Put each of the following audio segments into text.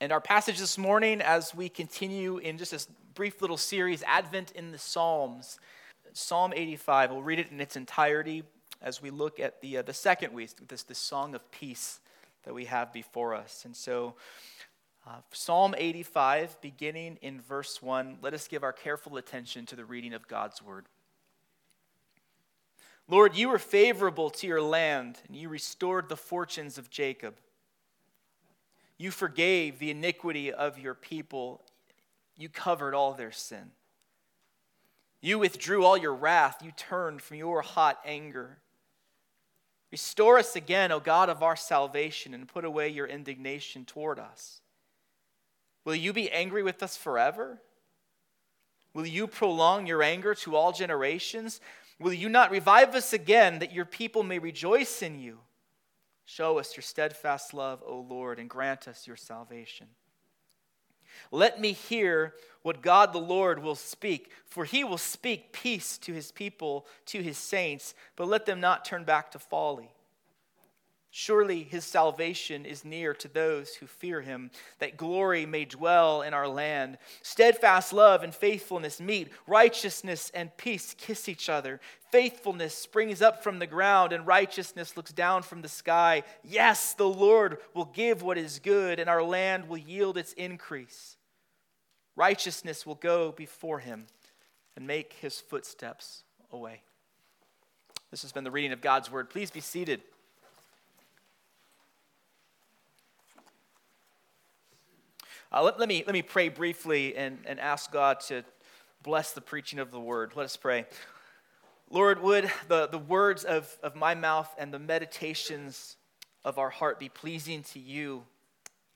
And our passage this morning, as we continue in just this brief little series, Advent in the Psalms, Psalm 85, we'll read it in its entirety as we look at the, uh, the second week, this, this song of peace that we have before us. And so, uh, Psalm 85, beginning in verse 1, let us give our careful attention to the reading of God's word. Lord, you were favorable to your land, and you restored the fortunes of Jacob. You forgave the iniquity of your people, you covered all their sin. You withdrew all your wrath, you turned from your hot anger. Restore us again, O God of our salvation, and put away your indignation toward us. Will you be angry with us forever? Will you prolong your anger to all generations? Will you not revive us again that your people may rejoice in you? Show us your steadfast love, O Lord, and grant us your salvation. Let me hear what God the Lord will speak, for he will speak peace to his people, to his saints, but let them not turn back to folly. Surely his salvation is near to those who fear him, that glory may dwell in our land. Steadfast love and faithfulness meet, righteousness and peace kiss each other. Faithfulness springs up from the ground, and righteousness looks down from the sky. Yes, the Lord will give what is good, and our land will yield its increase. Righteousness will go before him and make his footsteps away. This has been the reading of God's word. Please be seated. Uh, let, let, me, let me pray briefly and, and ask God to bless the preaching of the word. Let us pray. Lord, would the, the words of, of my mouth and the meditations of our heart be pleasing to you,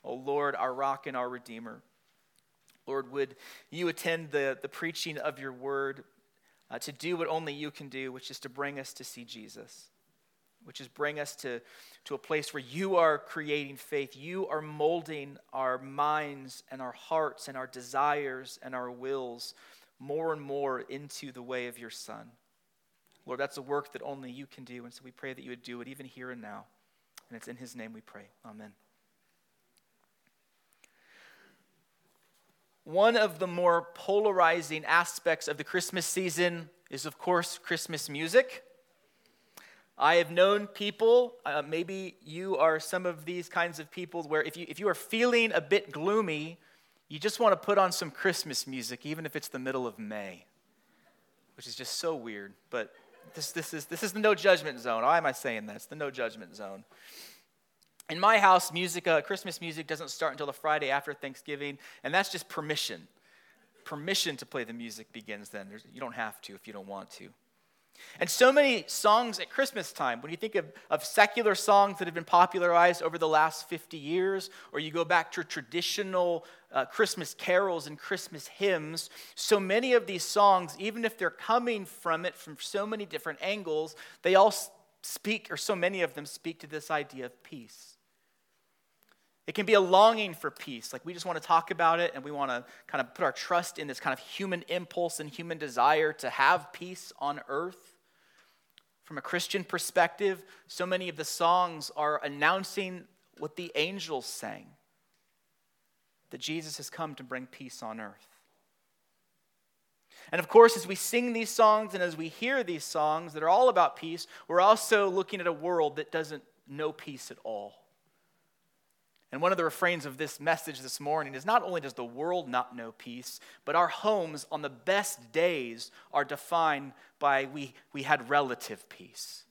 O Lord, our rock and our redeemer. Lord, would you attend the, the preaching of your word uh, to do what only you can do, which is to bring us to see Jesus which is bring us to, to a place where you are creating faith. You are molding our minds and our hearts and our desires and our wills more and more into the way of your Son. Lord, that's a work that only you can do. And so we pray that you would do it even here and now. And it's in his name we pray. Amen. One of the more polarizing aspects of the Christmas season is, of course, Christmas music. I have known people, uh, maybe you are some of these kinds of people, where if you, if you are feeling a bit gloomy, you just want to put on some Christmas music, even if it's the middle of May, which is just so weird. But this, this, is, this is the no judgment zone. Why am I saying that? It's the no judgment zone. In my house, music, uh, Christmas music doesn't start until the Friday after Thanksgiving, and that's just permission. Permission to play the music begins then. There's, you don't have to if you don't want to. And so many songs at Christmas time, when you think of, of secular songs that have been popularized over the last 50 years, or you go back to traditional uh, Christmas carols and Christmas hymns, so many of these songs, even if they're coming from it from so many different angles, they all speak, or so many of them speak to this idea of peace. It can be a longing for peace. Like we just want to talk about it and we want to kind of put our trust in this kind of human impulse and human desire to have peace on earth. From a Christian perspective, so many of the songs are announcing what the angels sang that Jesus has come to bring peace on earth. And of course, as we sing these songs and as we hear these songs that are all about peace, we're also looking at a world that doesn't know peace at all. And one of the refrains of this message this morning is not only does the world not know peace, but our homes on the best days are defined by we, we had relative peace.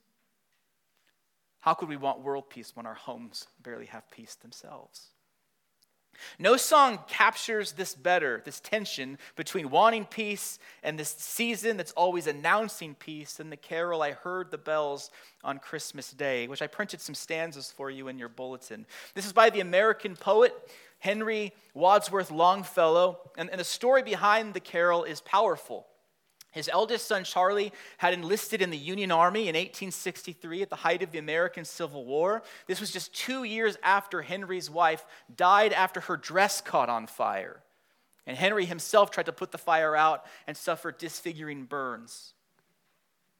How could we want world peace when our homes barely have peace themselves? No song captures this better, this tension between wanting peace and this season that's always announcing peace than the carol I heard the bells on Christmas Day, which I printed some stanzas for you in your bulletin. This is by the American poet Henry Wadsworth Longfellow, and, and the story behind the carol is powerful. His eldest son, Charlie, had enlisted in the Union Army in 1863 at the height of the American Civil War. This was just two years after Henry's wife died after her dress caught on fire. And Henry himself tried to put the fire out and suffered disfiguring burns.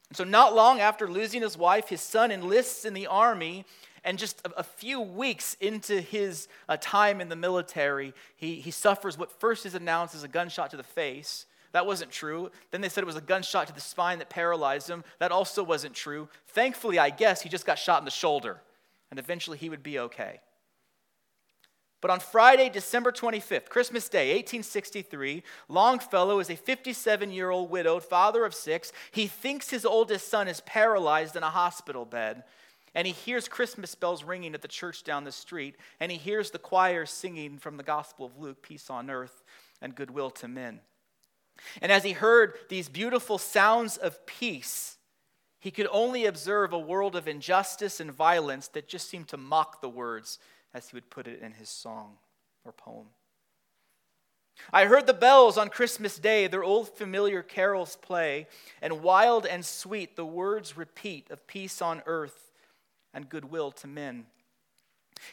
And so, not long after losing his wife, his son enlists in the army And just a, few weeks into his uh, time in the military, he, he suffers what first is announced as a gunshot to the face. That wasn't true. Then they said it was a gunshot to the spine that paralyzed him. That also wasn't true. Thankfully, I guess, he just got shot in the shoulder, and eventually he would be okay. But on Friday, December 25th, Christmas Day, 1863, Longfellow is a 57 year old widowed father of six. He thinks his oldest son is paralyzed in a hospital bed. And he hears Christmas bells ringing at the church down the street. And he hears the choir singing from the Gospel of Luke peace on earth and goodwill to men. And as he heard these beautiful sounds of peace, he could only observe a world of injustice and violence that just seemed to mock the words as he would put it in his song or poem. I heard the bells on Christmas Day, their old familiar carols play, and wild and sweet the words repeat of peace on earth and goodwill to men.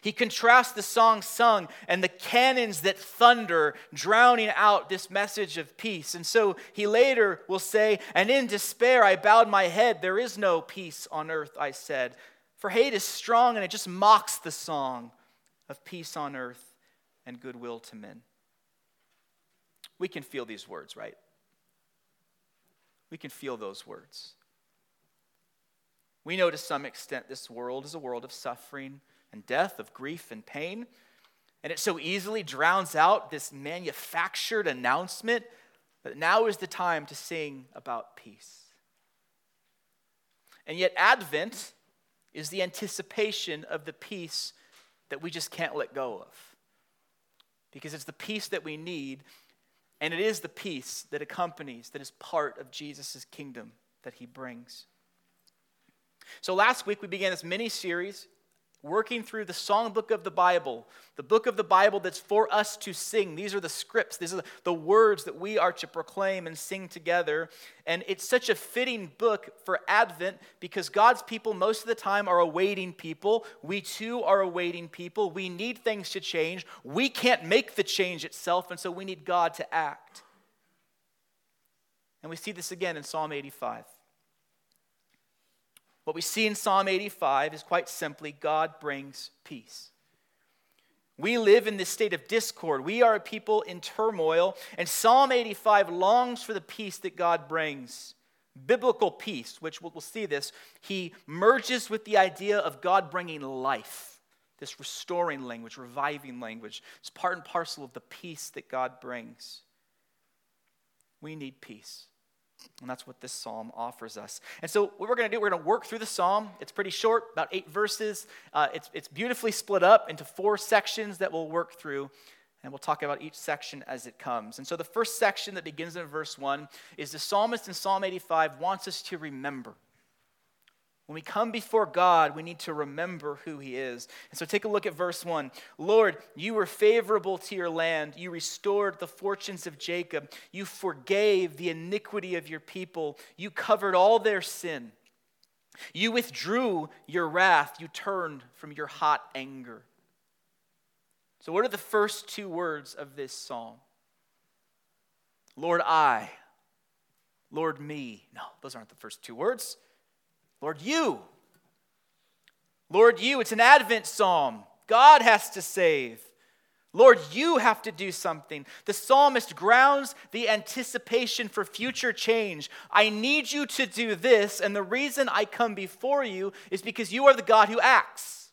He contrasts the song sung and the cannons that thunder, drowning out this message of peace. And so he later will say, And in despair I bowed my head. There is no peace on earth, I said. For hate is strong and it just mocks the song of peace on earth and goodwill to men. We can feel these words, right? We can feel those words. We know to some extent this world is a world of suffering and death, of grief and pain. And it so easily drowns out this manufactured announcement that now is the time to sing about peace. And yet, Advent is the anticipation of the peace that we just can't let go of. Because it's the peace that we need, and it is the peace that accompanies, that is part of Jesus' kingdom that he brings. So last week we began this mini series working through the songbook of the Bible, the book of the Bible that's for us to sing. These are the scripts, these are the words that we are to proclaim and sing together. And it's such a fitting book for Advent because God's people, most of the time, are awaiting people. We too are awaiting people. We need things to change. We can't make the change itself, and so we need God to act. And we see this again in Psalm 85. What we see in Psalm 85 is quite simply God brings peace. We live in this state of discord. We are a people in turmoil, and Psalm 85 longs for the peace that God brings. Biblical peace, which we'll see this, he merges with the idea of God bringing life, this restoring language, reviving language. It's part and parcel of the peace that God brings. We need peace. And that's what this psalm offers us. And so, what we're going to do, we're going to work through the psalm. It's pretty short, about eight verses. Uh, it's, it's beautifully split up into four sections that we'll work through. And we'll talk about each section as it comes. And so, the first section that begins in verse 1 is the psalmist in Psalm 85 wants us to remember. When we come before God, we need to remember who He is. And so take a look at verse 1. Lord, you were favorable to your land. You restored the fortunes of Jacob. You forgave the iniquity of your people. You covered all their sin. You withdrew your wrath. You turned from your hot anger. So, what are the first two words of this psalm? Lord, I. Lord, me. No, those aren't the first two words. Lord, you. Lord, you. It's an Advent psalm. God has to save. Lord, you have to do something. The psalmist grounds the anticipation for future change. I need you to do this, and the reason I come before you is because you are the God who acts.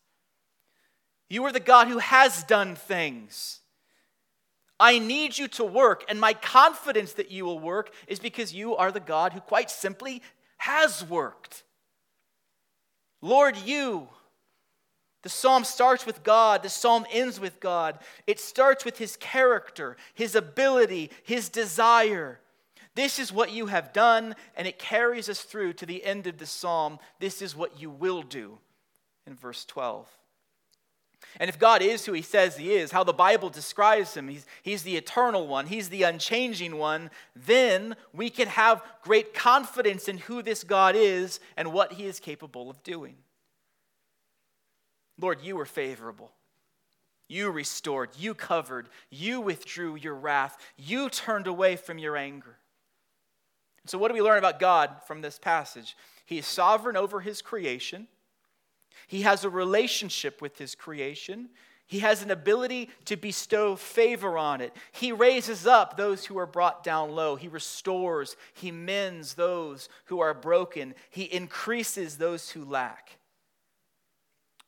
You are the God who has done things. I need you to work, and my confidence that you will work is because you are the God who quite simply has worked. Lord, you. The psalm starts with God, the psalm ends with God. It starts with his character, his ability, his desire. This is what you have done, and it carries us through to the end of the psalm. This is what you will do in verse 12. And if God is who he says he is, how the Bible describes him, he's, he's the eternal one, he's the unchanging one, then we can have great confidence in who this God is and what he is capable of doing. Lord, you were favorable. You restored, you covered, you withdrew your wrath, you turned away from your anger. So, what do we learn about God from this passage? He is sovereign over his creation. He has a relationship with his creation. He has an ability to bestow favor on it. He raises up those who are brought down low. He restores, he mends those who are broken. He increases those who lack.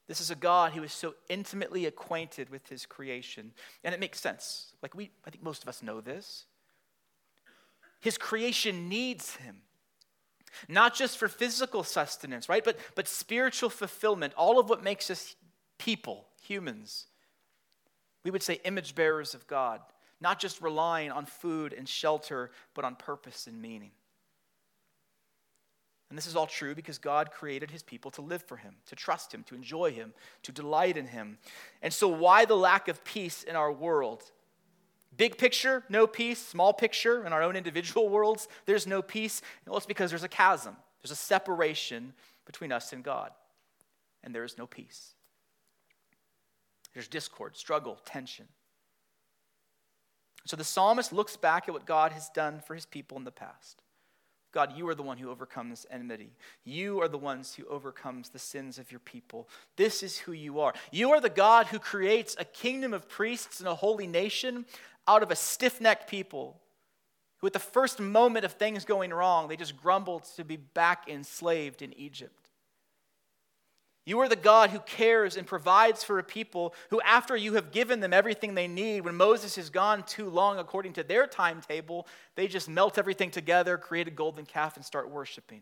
This is a God who is so intimately acquainted with his creation. And it makes sense. Like we I think most of us know this. His creation needs him. Not just for physical sustenance, right? But but spiritual fulfillment, all of what makes us people, humans. We would say image bearers of God, not just relying on food and shelter, but on purpose and meaning. And this is all true because God created his people to live for him, to trust him, to enjoy him, to delight in him. And so, why the lack of peace in our world? Big picture, no peace. Small picture, in our own individual worlds, there's no peace. Well, it's because there's a chasm, there's a separation between us and God, and there is no peace. There's discord, struggle, tension. So the psalmist looks back at what God has done for his people in the past. God, you are the one who overcomes enmity. You are the ones who overcomes the sins of your people. This is who you are. You are the God who creates a kingdom of priests and a holy nation out of a stiff-necked people who at the first moment of things going wrong, they just grumbled to be back enslaved in Egypt. You are the God who cares and provides for a people who, after you have given them everything they need, when Moses has gone too long according to their timetable, they just melt everything together, create a golden calf, and start worshiping.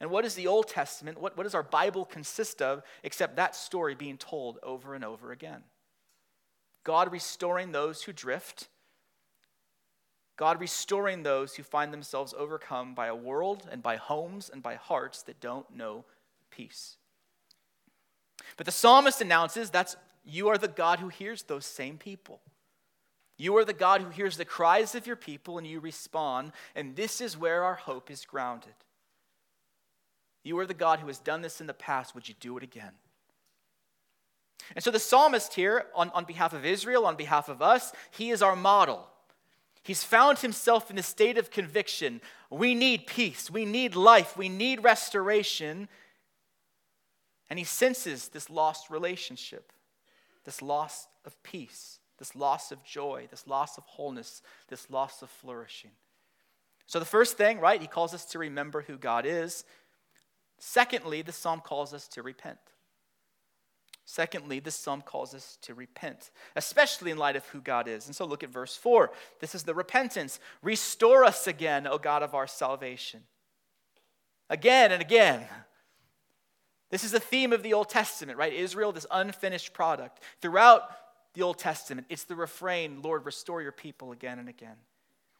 And what is the Old Testament? What, what does our Bible consist of except that story being told over and over again? God restoring those who drift, God restoring those who find themselves overcome by a world and by homes and by hearts that don't know peace. But the psalmist announces that's you are the God who hears those same people. You are the God who hears the cries of your people and you respond, and this is where our hope is grounded. You are the God who has done this in the past. Would you do it again? And so the psalmist here, on, on behalf of Israel, on behalf of us, he is our model. He's found himself in a state of conviction. We need peace. We need life. We need restoration. And he senses this lost relationship, this loss of peace, this loss of joy, this loss of wholeness, this loss of flourishing. So, the first thing, right, he calls us to remember who God is. Secondly, the psalm calls us to repent. Secondly, this psalm calls us to repent, especially in light of who God is. And so look at verse 4. This is the repentance. Restore us again, O God of our salvation. Again and again. This is the theme of the Old Testament, right? Israel, this unfinished product. Throughout the Old Testament, it's the refrain, Lord, restore your people again and again,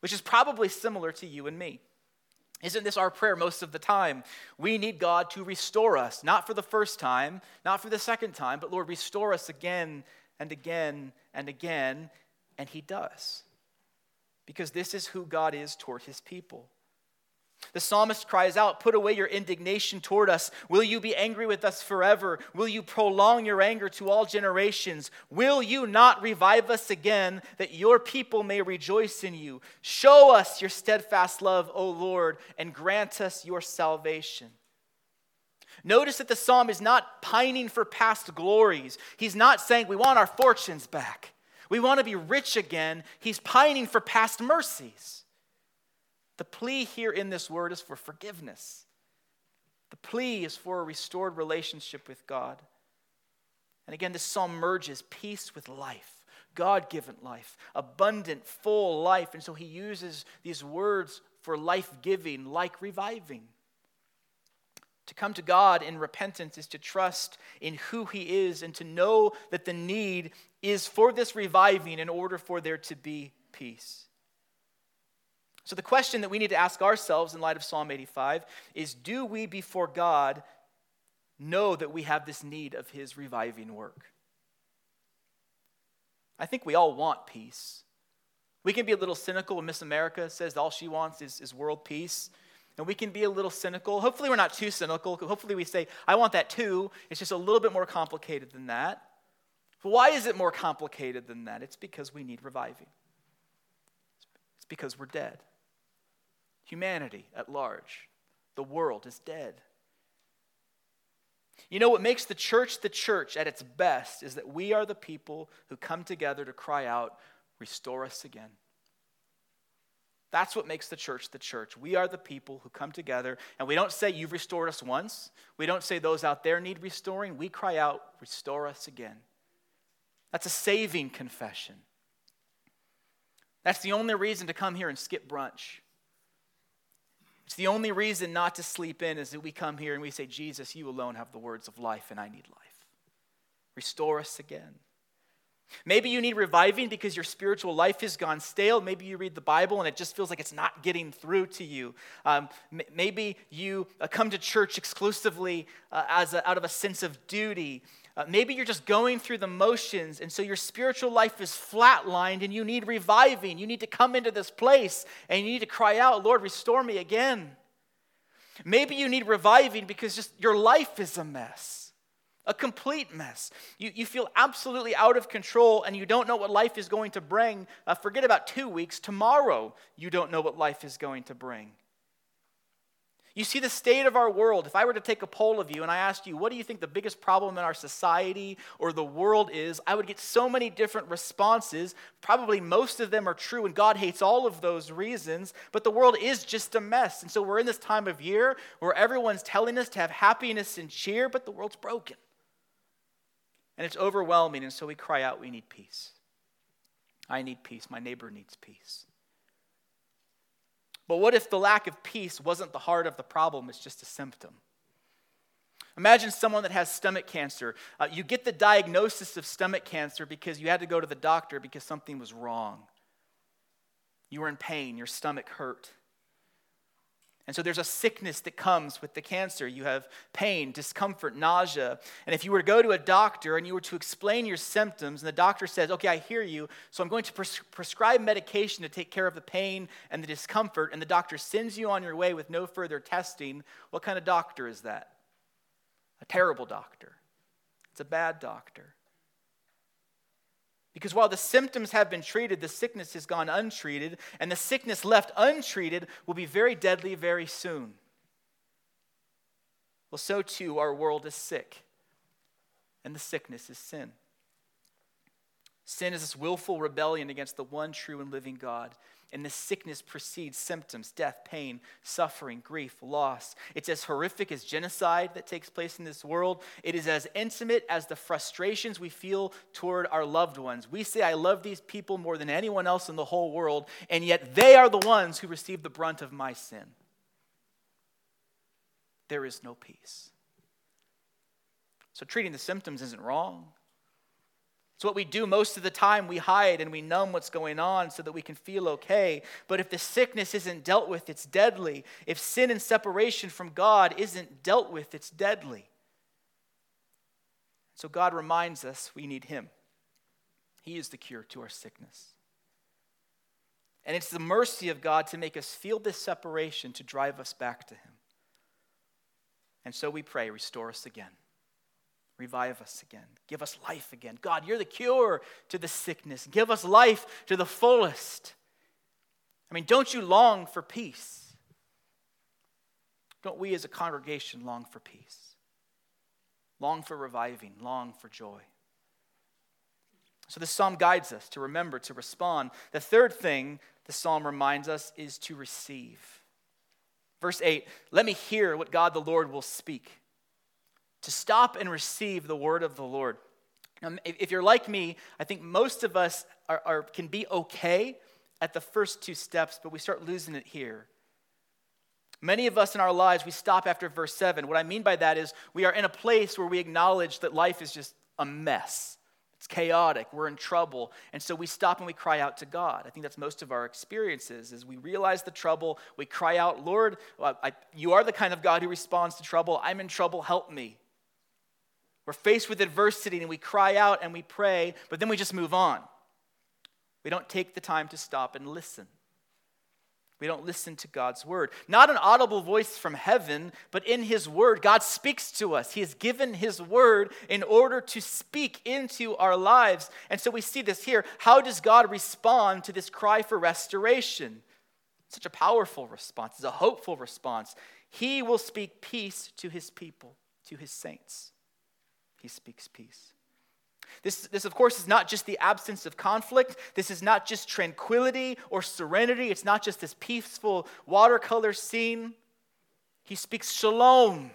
which is probably similar to you and me. Isn't this our prayer most of the time? We need God to restore us, not for the first time, not for the second time, but Lord, restore us again and again and again. And He does. Because this is who God is toward His people. The psalmist cries out, Put away your indignation toward us. Will you be angry with us forever? Will you prolong your anger to all generations? Will you not revive us again, that your people may rejoice in you? Show us your steadfast love, O Lord, and grant us your salvation. Notice that the psalm is not pining for past glories. He's not saying, We want our fortunes back. We want to be rich again. He's pining for past mercies. The plea here in this word is for forgiveness. The plea is for a restored relationship with God. And again, this psalm merges peace with life, God given life, abundant, full life. And so he uses these words for life giving, like reviving. To come to God in repentance is to trust in who He is and to know that the need is for this reviving in order for there to be peace. So, the question that we need to ask ourselves in light of Psalm 85 is Do we before God know that we have this need of His reviving work? I think we all want peace. We can be a little cynical when Miss America says all she wants is, is world peace. And we can be a little cynical. Hopefully, we're not too cynical. Hopefully, we say, I want that too. It's just a little bit more complicated than that. But why is it more complicated than that? It's because we need reviving, it's because we're dead humanity at large. The world is dead. You know what makes the church the church at its best is that we are the people who come together to cry out, Restore us again. That's what makes the church the church. We are the people who come together, and we don't say, You've restored us once. We don't say, Those out there need restoring. We cry out, Restore us again. That's a saving confession. That's the only reason to come here and skip brunch. It's the only reason not to sleep in is that we come here and we say, Jesus, you alone have the words of life, and I need life. Restore us again. Maybe you need reviving because your spiritual life has gone stale. Maybe you read the Bible and it just feels like it's not getting through to you. Um, m- maybe you uh, come to church exclusively uh, as a, out of a sense of duty. Uh, maybe you're just going through the motions, and so your spiritual life is flatlined, and you need reviving. You need to come into this place and you need to cry out, Lord, restore me again. Maybe you need reviving because just your life is a mess, a complete mess. You, you feel absolutely out of control, and you don't know what life is going to bring. Uh, forget about two weeks. Tomorrow, you don't know what life is going to bring. You see the state of our world. If I were to take a poll of you and I asked you, what do you think the biggest problem in our society or the world is? I would get so many different responses. Probably most of them are true, and God hates all of those reasons, but the world is just a mess. And so we're in this time of year where everyone's telling us to have happiness and cheer, but the world's broken. And it's overwhelming, and so we cry out, we need peace. I need peace. My neighbor needs peace. But what if the lack of peace wasn't the heart of the problem, it's just a symptom? Imagine someone that has stomach cancer. Uh, you get the diagnosis of stomach cancer because you had to go to the doctor because something was wrong. You were in pain, your stomach hurt. And so there's a sickness that comes with the cancer. You have pain, discomfort, nausea. And if you were to go to a doctor and you were to explain your symptoms, and the doctor says, Okay, I hear you, so I'm going to pres- prescribe medication to take care of the pain and the discomfort, and the doctor sends you on your way with no further testing, what kind of doctor is that? A terrible doctor. It's a bad doctor. Because while the symptoms have been treated, the sickness has gone untreated, and the sickness left untreated will be very deadly very soon. Well, so too our world is sick, and the sickness is sin. Sin is this willful rebellion against the one true and living God. And this sickness precedes symptoms death, pain, suffering, grief, loss. It's as horrific as genocide that takes place in this world. It is as intimate as the frustrations we feel toward our loved ones. We say, I love these people more than anyone else in the whole world, and yet they are the ones who receive the brunt of my sin. There is no peace. So treating the symptoms isn't wrong. It's what we do most of the time. We hide and we numb what's going on so that we can feel okay. But if the sickness isn't dealt with, it's deadly. If sin and separation from God isn't dealt with, it's deadly. So God reminds us we need Him. He is the cure to our sickness. And it's the mercy of God to make us feel this separation to drive us back to Him. And so we pray, restore us again. Revive us again. Give us life again. God, you're the cure to the sickness. Give us life to the fullest. I mean, don't you long for peace? Don't we as a congregation long for peace? Long for reviving, long for joy. So this psalm guides us to remember, to respond. The third thing the psalm reminds us is to receive. Verse 8 Let me hear what God the Lord will speak to stop and receive the word of the Lord. Um, if you're like me, I think most of us are, are, can be okay at the first two steps, but we start losing it here. Many of us in our lives, we stop after verse 7. What I mean by that is we are in a place where we acknowledge that life is just a mess. It's chaotic. We're in trouble. And so we stop and we cry out to God. I think that's most of our experiences is we realize the trouble. We cry out, Lord, I, you are the kind of God who responds to trouble. I'm in trouble. Help me. We're faced with adversity and we cry out and we pray, but then we just move on. We don't take the time to stop and listen. We don't listen to God's word. Not an audible voice from heaven, but in His word, God speaks to us. He has given His word in order to speak into our lives. And so we see this here. How does God respond to this cry for restoration? Such a powerful response, it's a hopeful response. He will speak peace to His people. To his saints, he speaks peace. This, this, of course, is not just the absence of conflict. This is not just tranquility or serenity. It's not just this peaceful watercolor scene. He speaks shalom.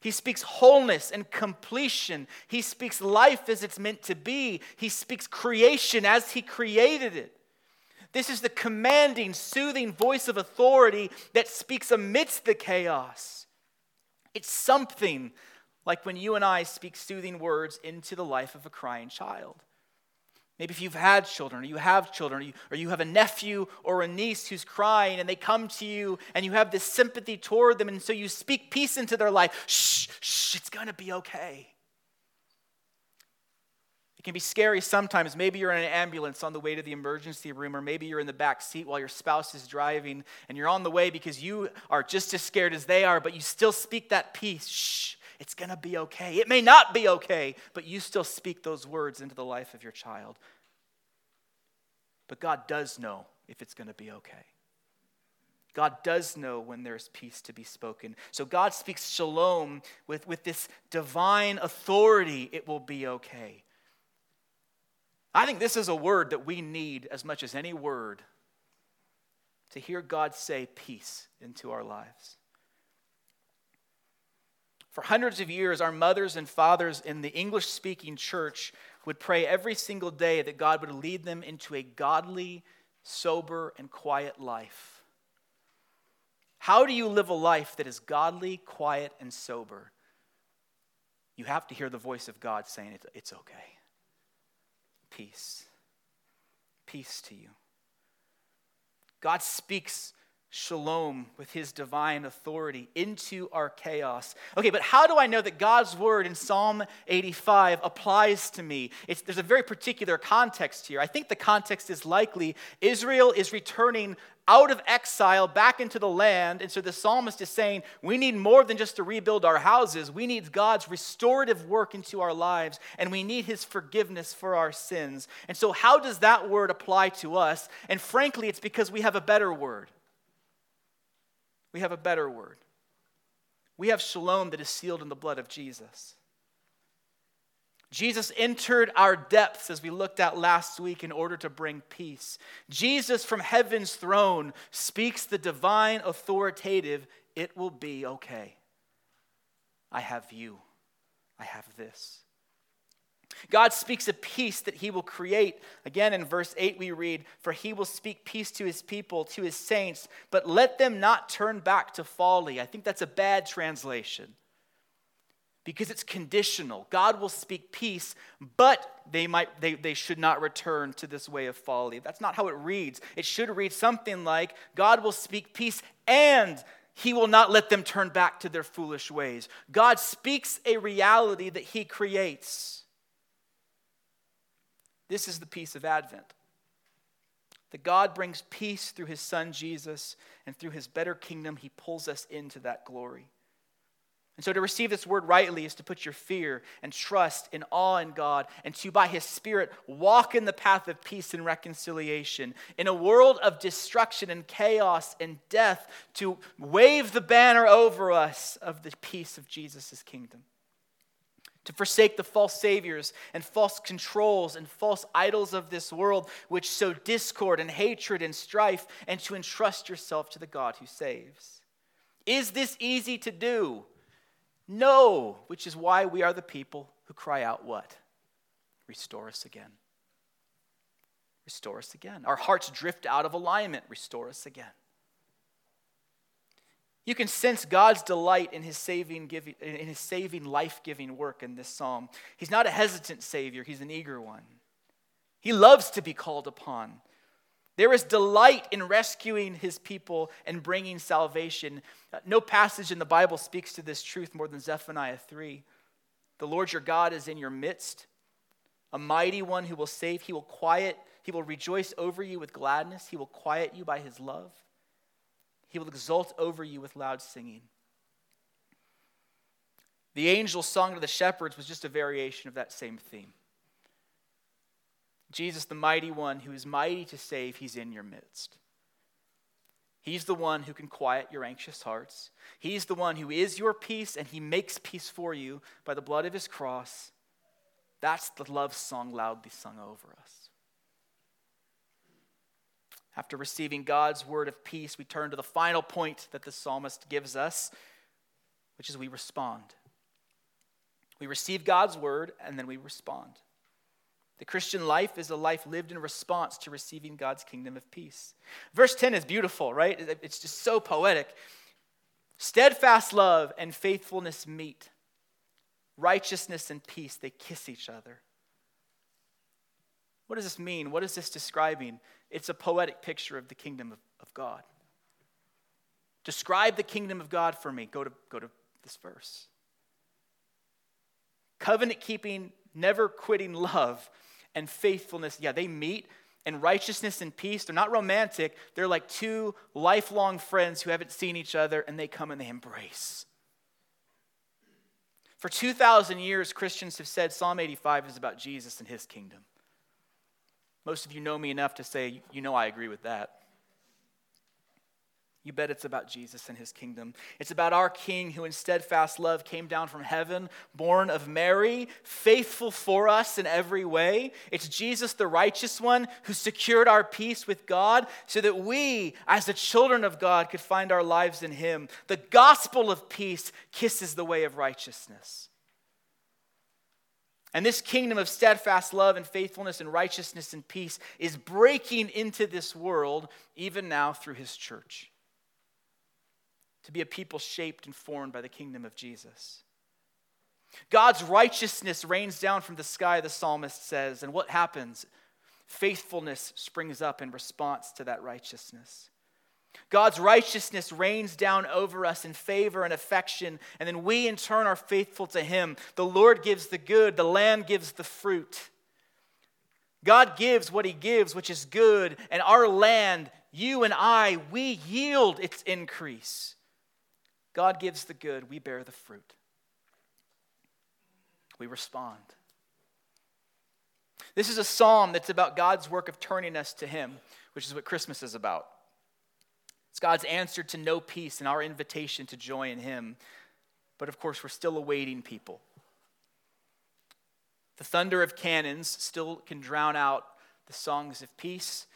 He speaks wholeness and completion. He speaks life as it's meant to be. He speaks creation as He created it. This is the commanding, soothing voice of authority that speaks amidst the chaos. It's something like when you and I speak soothing words into the life of a crying child. Maybe if you've had children, or you have children, or you, have a nephew or a niece who's crying, and they come to you, and you have this sympathy toward them, and so you speak peace into their life. Shh, shh, it's gonna be okay. It can be scary sometimes. Maybe you're in an ambulance on the way to the emergency room, or maybe you're in the back seat while your spouse is driving, and you're on the way because you are just as scared as they are, but you still speak that peace. Shh, it's going to be okay. It may not be okay, but you still speak those words into the life of your child. But God does know if it's going to be okay. God does know when there's peace to be spoken. So God speaks shalom with, with this divine authority, it will be okay. I think this is a word that we need as much as any word to hear God say peace into our lives. For hundreds of years, our mothers and fathers in the English speaking church would pray every single day that God would lead them into a godly, sober, and quiet life. How do you live a life that is godly, quiet, and sober? You have to hear the voice of God saying, It's okay. Peace. Peace to you. God speaks shalom with his divine authority into our chaos. Okay, but how do I know that God's word in Psalm 85 applies to me? It's, there's a very particular context here. I think the context is likely Israel is returning out of exile back into the land. And so the psalmist is saying, we need more than just to rebuild our houses. We need God's restorative work into our lives, and we need his forgiveness for our sins. And so, how does that word apply to us? And frankly, it's because we have a better word we have a better word. We have shalom that is sealed in the blood of Jesus. Jesus entered our depths as we looked at last week in order to bring peace. Jesus from heaven's throne speaks the divine authoritative, it will be okay. I have you. I have this. God speaks a peace that he will create. Again, in verse 8, we read, For he will speak peace to his people, to his saints, but let them not turn back to folly. I think that's a bad translation because it's conditional. God will speak peace, but they, might, they, they should not return to this way of folly. That's not how it reads. It should read something like God will speak peace and he will not let them turn back to their foolish ways. God speaks a reality that he creates. This is the peace of Advent. That God brings peace through his son Jesus, and through his better kingdom, he pulls us into that glory. And so to receive this word rightly is to put your fear and trust and awe in God, and to, by his Spirit, walk in the path of peace and reconciliation. In a world of destruction and chaos and death, to wave the banner over us of the peace of Jesus' kingdom to forsake the false saviors and false controls and false idols of this world, which sow discord and hatred and strife, and to entrust yourself to the God who saves. Is this easy to do? No, which is why we are the people who cry out, What? Restore us again. Restore us again. Our hearts drift out of alignment. Restore us again. You can sense God's delight in his saving, giving, in his saving life-giving work in this psalm. He's not a hesitant savior, he's an eager one. He loves to be called upon. There is delight in rescuing his people and bringing salvation. Uh, no passage in the Bible speaks to this truth more than Zephaniah 3. The Lord your God is in your midst, a mighty one who will save. He will quiet, he will rejoice over you with gladness. He will quiet you by his love. He will exult over you with loud singing. The angel's song to the shepherds was just a variation of that same theme. Jesus, the mighty one who is mighty to save, he's in your midst. He's the one who can quiet your anxious hearts. He's the one who is your peace, and He makes peace for you by the blood of His cross. That's the love song loudly sung over us. After receiving God's word of peace, we turn to the final point that the psalmist gives us, which is we respond. We receive God's word and then we respond. The Christian life is a life lived in response to receiving God's kingdom of peace. Verse 10 is beautiful, right? It's just so poetic. Steadfast love and faithfulness meet. Righteousness and peace, they kiss each other. What does this mean? What is this describing? It's a poetic picture of the kingdom of, of God. Describe the kingdom of God for me. Go to, go to this verse. Covenant keeping, never quitting love and faithfulness, yeah, they meet. And righteousness and peace, they're not romantic. They're like two lifelong friends who haven't seen each other and they come and they embrace. For 2,000 years, Christians have said Psalm 85 is about Jesus and his kingdom. Most of you know me enough to say, you know, I agree with that. You bet it's about Jesus and his kingdom. It's about our King who, in steadfast love, came down from heaven, born of Mary, faithful for us in every way. It's Jesus, the righteous one, who secured our peace with God so that we, as the children of God, could find our lives in him. The gospel of peace kisses the way of righteousness. And this kingdom of steadfast love and faithfulness and righteousness and peace is breaking into this world even now through his church to be a people shaped and formed by the kingdom of Jesus. God's righteousness rains down from the sky, the psalmist says, and what happens? Faithfulness springs up in response to that righteousness. God's righteousness rains down over us in favor and affection, and then we in turn are faithful to Him. The Lord gives the good, the land gives the fruit. God gives what He gives, which is good, and our land, you and I, we yield its increase. God gives the good, we bear the fruit. We respond. This is a psalm that's about God's work of turning us to Him, which is what Christmas is about. It's God's answer to no peace and our invitation to joy in Him. But of course, we're still awaiting people. The thunder of cannons still can drown out the songs of peace.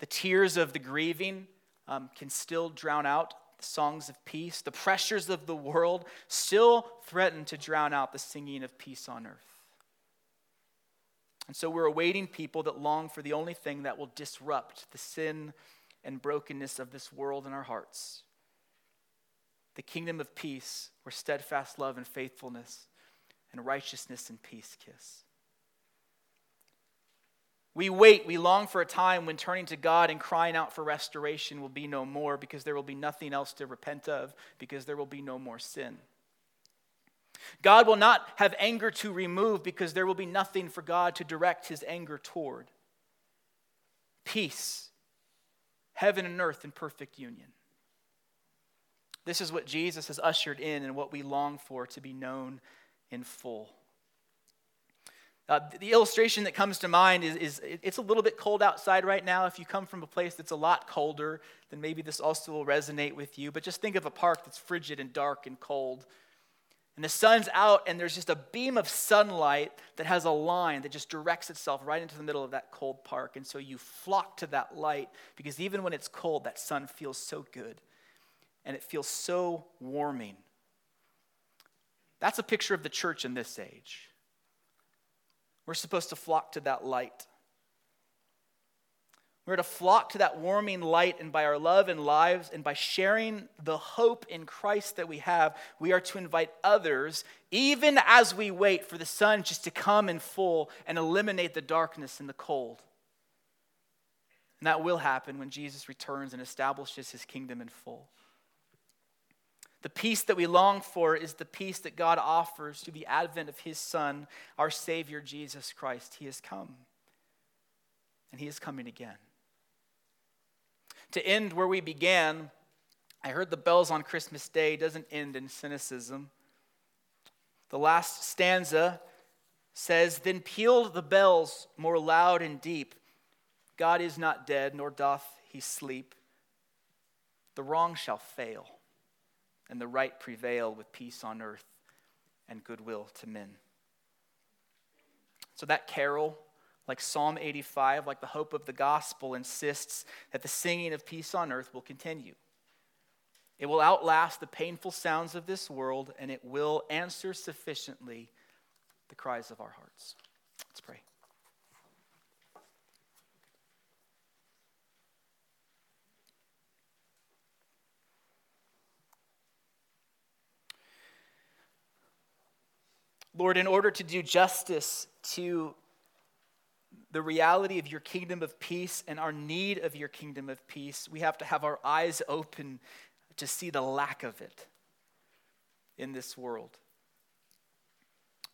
The tears of the grieving um, can still drown out the songs of peace. The pressures of the world still threaten to drown out the singing of peace on earth. And so we're awaiting people that long for the only thing that will disrupt the sin and brokenness of this world in our hearts the kingdom of peace, where steadfast love and faithfulness and righteousness and peace kiss. We wait, we long for a time when turning to God and crying out for restoration will be no more because there will be nothing else to repent of because there will be no more sin. God will not have anger to remove because there will be nothing for God to direct his anger toward. Peace, heaven and earth in perfect union. This is what Jesus has ushered in and what we long for to be known in full. Uh, the illustration that comes to mind is, is it's a little bit cold outside right now. If you come from a place that's a lot colder, then maybe this also will resonate with you. But just think of a park that's frigid and dark and cold. And the sun's out, and there's just a beam of sunlight that has a line that just directs itself right into the middle of that cold park. And so you flock to that light because even when it's cold, that sun feels so good and it feels so warming. That's a picture of the church in this age. We're supposed to flock to that light. We're to flock to that warming light, and by our love and lives, and by sharing the hope in Christ that we have, we are to invite others, even as we wait for the sun just to come in full and eliminate the darkness and the cold. And that will happen when Jesus returns and establishes his kingdom in full. The peace that we long for is the peace that God offers through the advent of his Son, our Savior, Jesus Christ. He has come, and he is coming again. To end where we began, I heard the bells on Christmas Day doesn't end in cynicism. The last stanza says, Then pealed the bells more loud and deep. God is not dead, nor doth he sleep. the wrong shall fail, and the right prevail with peace on earth and goodwill to men. So that carol, like Psalm 85, like the hope of the gospel, insists that the singing of peace on earth will continue. It will outlast the painful sounds of this world, and it will answer sufficiently the cries of our hearts. Let's pray. Lord, in order to do justice to the reality of your kingdom of peace and our need of your kingdom of peace, we have to have our eyes open to see the lack of it in this world.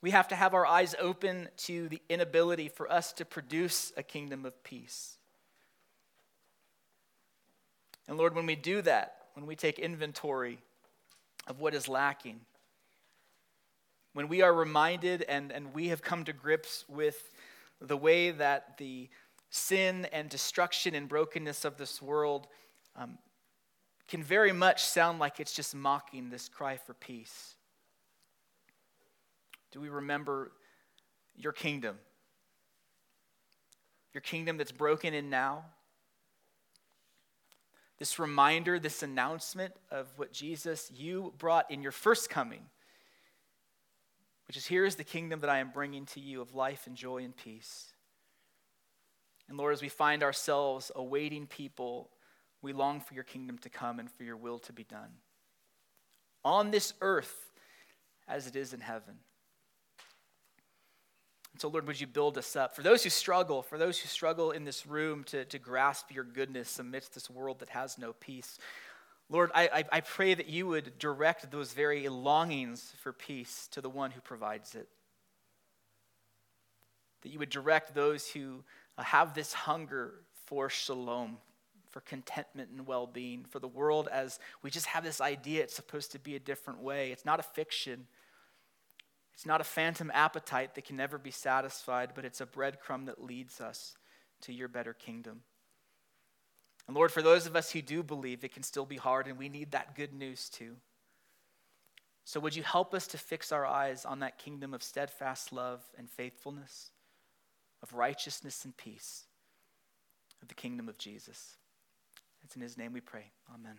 We have to have our eyes open to the inability for us to produce a kingdom of peace. And Lord, when we do that, when we take inventory of what is lacking, when we are reminded and, and we have come to grips with the way that the sin and destruction and brokenness of this world um, can very much sound like it's just mocking this cry for peace. Do we remember your kingdom? Your kingdom that's broken in now? This reminder, this announcement of what Jesus, you brought in your first coming, which is here is the kingdom that I am bringing to you of life and joy and peace. And Lord, as we find ourselves awaiting people we long for your kingdom to come and for your will to be done on this earth as it is in heaven. And so, Lord, would you build us up? For those who struggle, for those who struggle in this room to, to grasp your goodness amidst this world that has no peace, Lord, I, I, pray that you would direct those very longings for peace to the one who provides it. That you would direct those who uh, have this hunger for shalom, for contentment and well being, for the world as we just have this idea it's supposed to be a different way. It's not a fiction, it's not a phantom appetite that can never be satisfied, but it's a breadcrumb that leads us to your better kingdom. And Lord, for those of us who do believe, it can still be hard, and we need that good news too. So, would you help us to fix our eyes on that kingdom of steadfast love and faithfulness, of righteousness and peace, of the kingdom of Jesus? It's in his name we pray. Amen.